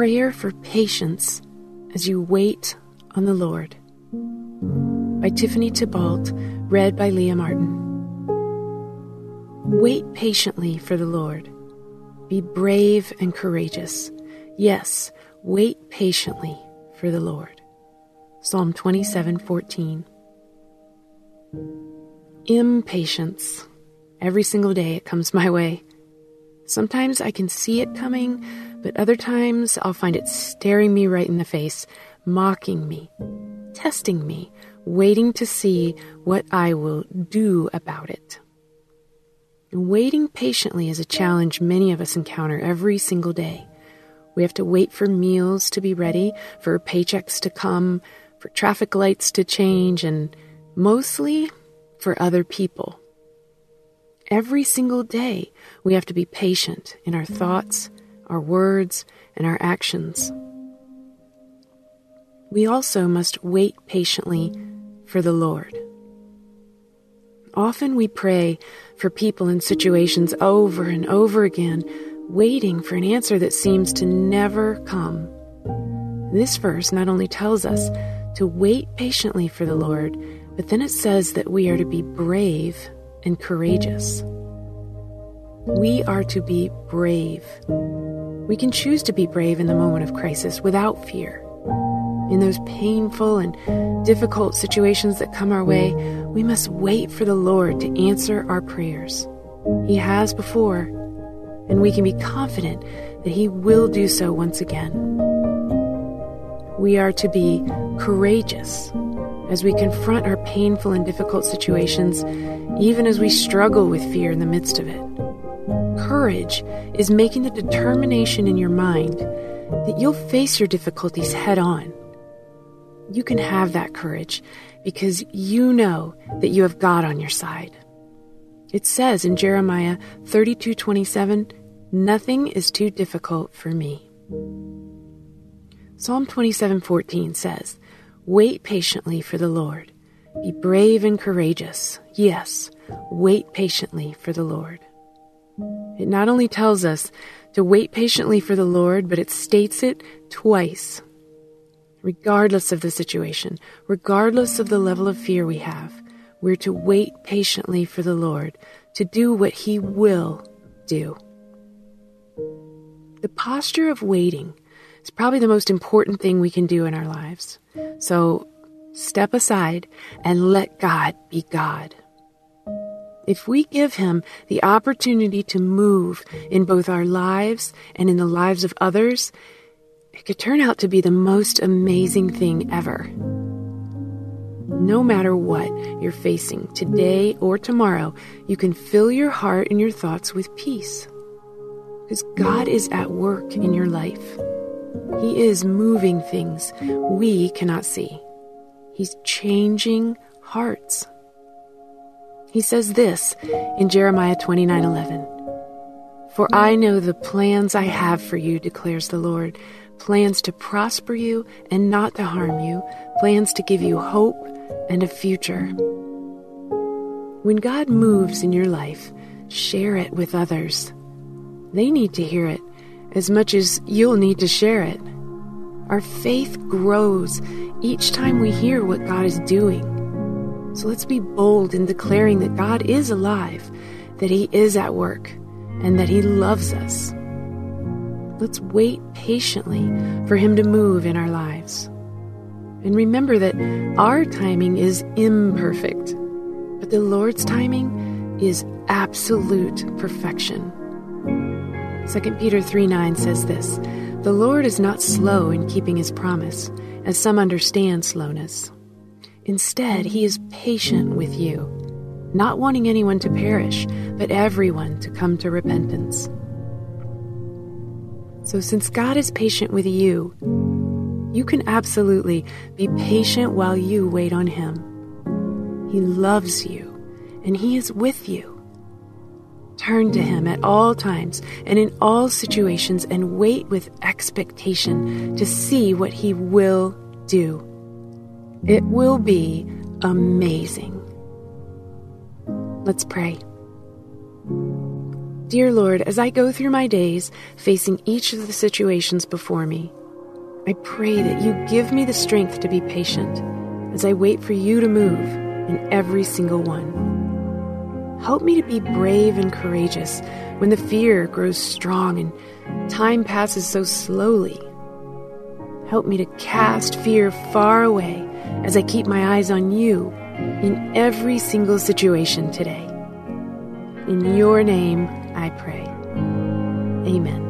Prayer for Patience as You Wait on the Lord by Tiffany Thibault, read by Leah Martin. Wait patiently for the Lord. Be brave and courageous. Yes, wait patiently for the Lord. Psalm 27:14. Impatience. Every single day it comes my way. Sometimes I can see it coming, but other times I'll find it staring me right in the face, mocking me, testing me, waiting to see what I will do about it. Waiting patiently is a challenge many of us encounter every single day. We have to wait for meals to be ready, for paychecks to come, for traffic lights to change, and mostly for other people. Every single day, we have to be patient in our thoughts, our words, and our actions. We also must wait patiently for the Lord. Often we pray for people in situations over and over again, waiting for an answer that seems to never come. This verse not only tells us to wait patiently for the Lord, but then it says that we are to be brave and courageous. We are to be brave. We can choose to be brave in the moment of crisis without fear. In those painful and difficult situations that come our way, we must wait for the Lord to answer our prayers. He has before, and we can be confident that He will do so once again. We are to be courageous as we confront our painful and difficult situations, even as we struggle with fear in the midst of it. Courage is making the determination in your mind that you'll face your difficulties head on you can have that courage because you know that you have God on your side. It says in Jeremiah 32:27, "Nothing is too difficult for me." Psalm 27:14 says, "Wait patiently for the Lord. Be brave and courageous. Yes, wait patiently for the Lord." It not only tells us to wait patiently for the Lord, but it states it twice regardless of the situation, regardless of the level of fear we have. We're to wait patiently for the Lord to do what He will do. The posture of waiting is probably the most important thing we can do in our lives. So step aside and let God be God. If we give Him the opportunity to move in both our lives and in the lives of others, it could turn out to be the most amazing thing ever. No matter what you're facing today or tomorrow, you can fill your heart and your thoughts with peace. Because God is at work in your life. He is moving things we cannot see. He's changing hearts. He says this in Jeremiah 29:11. For I know the plans I have for you, declares the Lord plans to prosper you and not to harm you, plans to give you hope and a future. When God moves in your life, share it with others. They need to hear it as much as you'll need to share it. Our faith grows each time we hear what God is doing. So let's be bold in declaring that God is alive, that He is at work, and that He loves us. Let's wait patiently for Him to move in our lives. And remember that our timing is imperfect, but the Lord's timing is absolute perfection. 2 Peter 3 9 says this The Lord is not slow in keeping His promise, as some understand slowness. Instead, He is patient with you, not wanting anyone to perish, but everyone to come to repentance. So, since God is patient with you, you can absolutely be patient while you wait on Him. He loves you and He is with you. Turn to Him at all times and in all situations and wait with expectation to see what He will do. It will be amazing. Let's pray. Dear Lord, as I go through my days facing each of the situations before me, I pray that you give me the strength to be patient as I wait for you to move in every single one. Help me to be brave and courageous when the fear grows strong and time passes so slowly. Help me to cast fear far away as I keep my eyes on you in every single situation today. In your name, I pray. Amen.